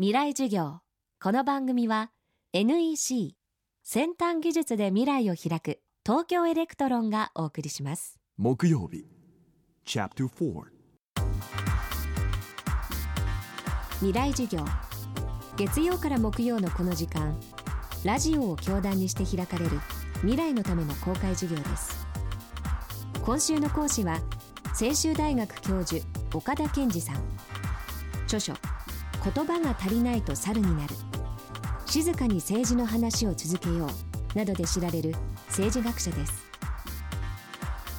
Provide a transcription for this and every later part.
未来授業。この番組は NEC 先端技術で未来を開く東京エレクトロンがお送りします。木曜日 Chapter 4未来授業。月曜から木曜のこの時間ラジオを教壇にして開かれる未来のための公開授業です。今週の講師は専修大学教授岡田健二さん。著書言葉が足りないと猿になる。静かに政治の話を続けようなどで知られる政治学者です。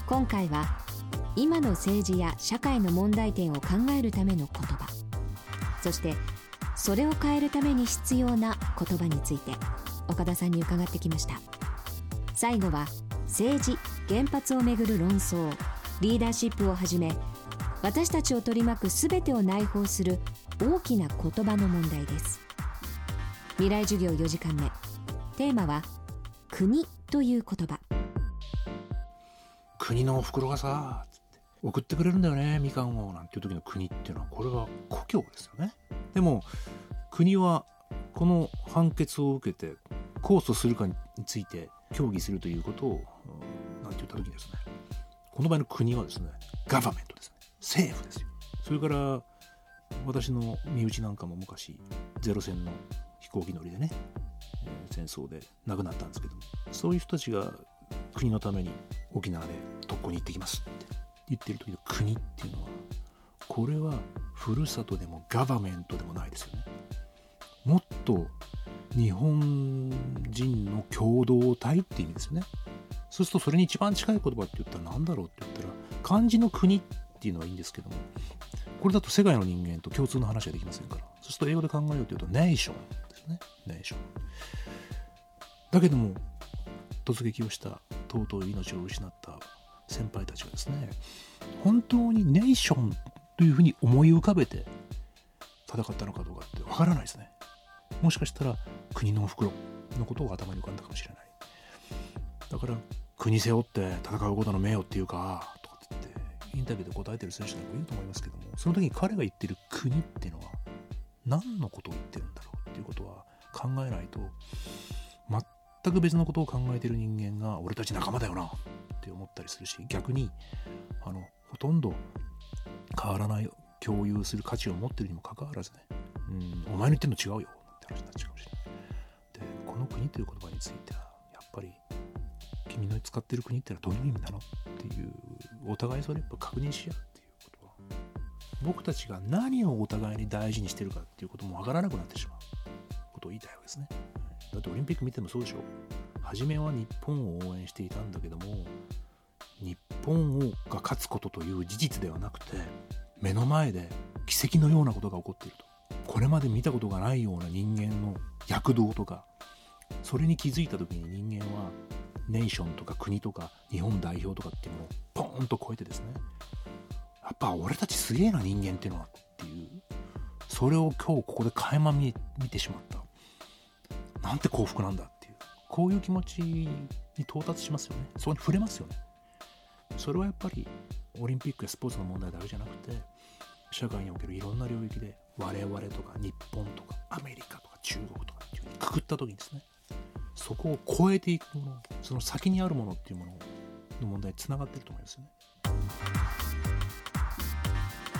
今回は今の政治や社会の問題点を考えるための言葉。そしてそれを変えるために必要な言葉について岡田さんに伺ってきました。最後は政治原発をめぐる論争リーダーシップをはじめ私たちを取り巻く全てを内包する大きな言葉の問題です。未来授業4時間目。テーマは国という言葉。国のお袋がさ送ってくれるんだよねみかんをなんていう時の国っていうのはこれは故郷ですよね。でも国はこの判決を受けて控訴するかについて協議するということを何て言った時にですねこの場合の国はですねガバメントですね。政府ですよ。それから私の身内なんかも昔ゼロ戦の飛行機乗りでね、え、戦争で亡くなったんですけどもそういう人たちが国のために沖縄で特攻に行ってきますって言ってる時の国っていうのはこれはふるさとでもガバメントでもないですよね。もっと日本人の共同体って意味ですよね。そうするとそれに一番近い言葉って言ったら何だろうって言ったら漢字の国っていうのはいいんですけどもこれだと世界の人間と共通の話はできませんから。そうすると英語で考えようというとネーションですね。ネーション。だけども突撃をした尊い命を失った先輩たちはですね本当にネーションというふうに思い浮かべて戦ったのかどうかってわからないですね。もしかしたら国のお袋のことを頭に浮かんだかもしれない。だから国背負って戦うことの名誉っていうかタビューで答えてる選手なんかいると思いますけどもその時に彼が言ってる国っていうのは何のことを言ってるんだろうっていうことは考えないと全く別のことを考えてる人間が俺たち仲間だよなって思ったりするし逆にあのほとんど変わらない共有する価値を持ってるにもかかわらずね、うん、お前の言ってるの違うよなんて話になっちゃうかもしれない。でこの国という言葉についてはやっぱり君の使ってる国ってのはどういう意味なのっていうお互いそれやっぱ確認し合うっていうことは僕たちが何をお互いに大事にしてるかっていうこともわからなくなってしまうことを言いたいわけですね。だってオリンピック見てもそうでしょ。初めは日本を応援していたんだけども日本をが勝つことという事実ではなくて目の前で奇跡のようなことが起こっていると。これまで見たことがないような人間の躍動とかそれに気づいた時に人間はネーションとか国とか日本代表とかっていうのをポーンと超えてですね。やっぱ俺たちすげえな人間っていうのはっていう。それを今日ここで垣間見てしまった。なんて幸福なんだっていう。こういう気持ちに到達しますよね。そこに触れますよね。それはやっぱりオリンピックやスポーツの問題だけじゃなくて社会におけるいろんな領域で我々とか日本とかアメリカとか中国とかっていうくくった時にですねそこを超えていくものその先にあるものっていうものの問題につながってると思いますね。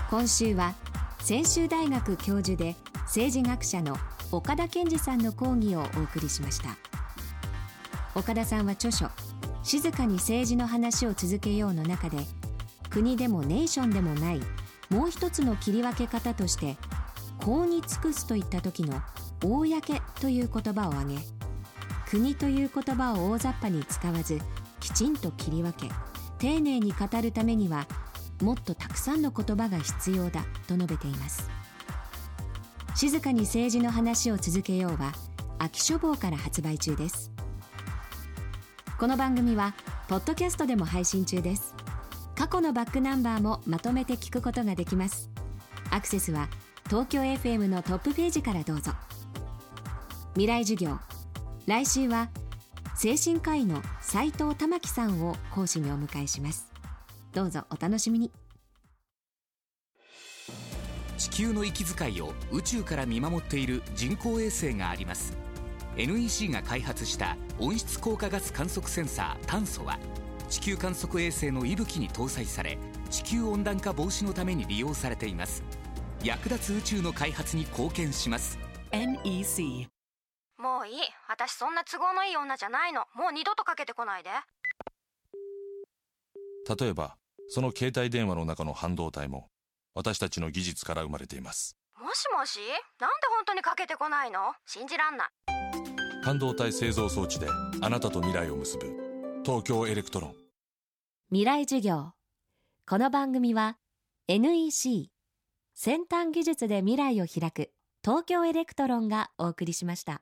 今週は専修大学教授で政治学者の岡田健二さんの講義をお送りしました。岡田さんは著書「静かに政治の話を続けよう」の中で国でもネーションでもないもう一つの切り分け方として法に尽くすといった時の「公」という言葉を挙げ国という言葉を大雑把に使わずきちんと切り分け丁寧に語るためにはもっとたくさんの言葉が必要だと述べています。静かに政治の話を続けようは秋書房から発売中です。この番組はポッドキャストでも配信中です。過去のバックナンバーもまとめて聞くことができます。アクセスは東京 FM のトップページからどうぞ。未来授業来週は精神科医の斉藤玉樹さんを講師にお迎えします。どうぞお楽しみに。地球の息遣いを宇宙から見守っている人工衛星があります。NEC が開発した温室効果ガス観測センサー炭素は地球観測衛星の息吹に搭載され地球温暖化防止のために利用されています。役立つ宇宙の開発に貢献します。NEC もういい。私そんな都合のいい女じゃないの。もう二度とかけてこないで。例えばその携帯電話の中の半導体も私たちの技術から生まれています。もしもし？なんで本当にかけてこないの？信じらんない。半導体製造装置であなたと未来を結ぶ東京エレクトロン。未来授業。この番組は NEC 先端技術で未来を開く東京エレクトロンがお送りしました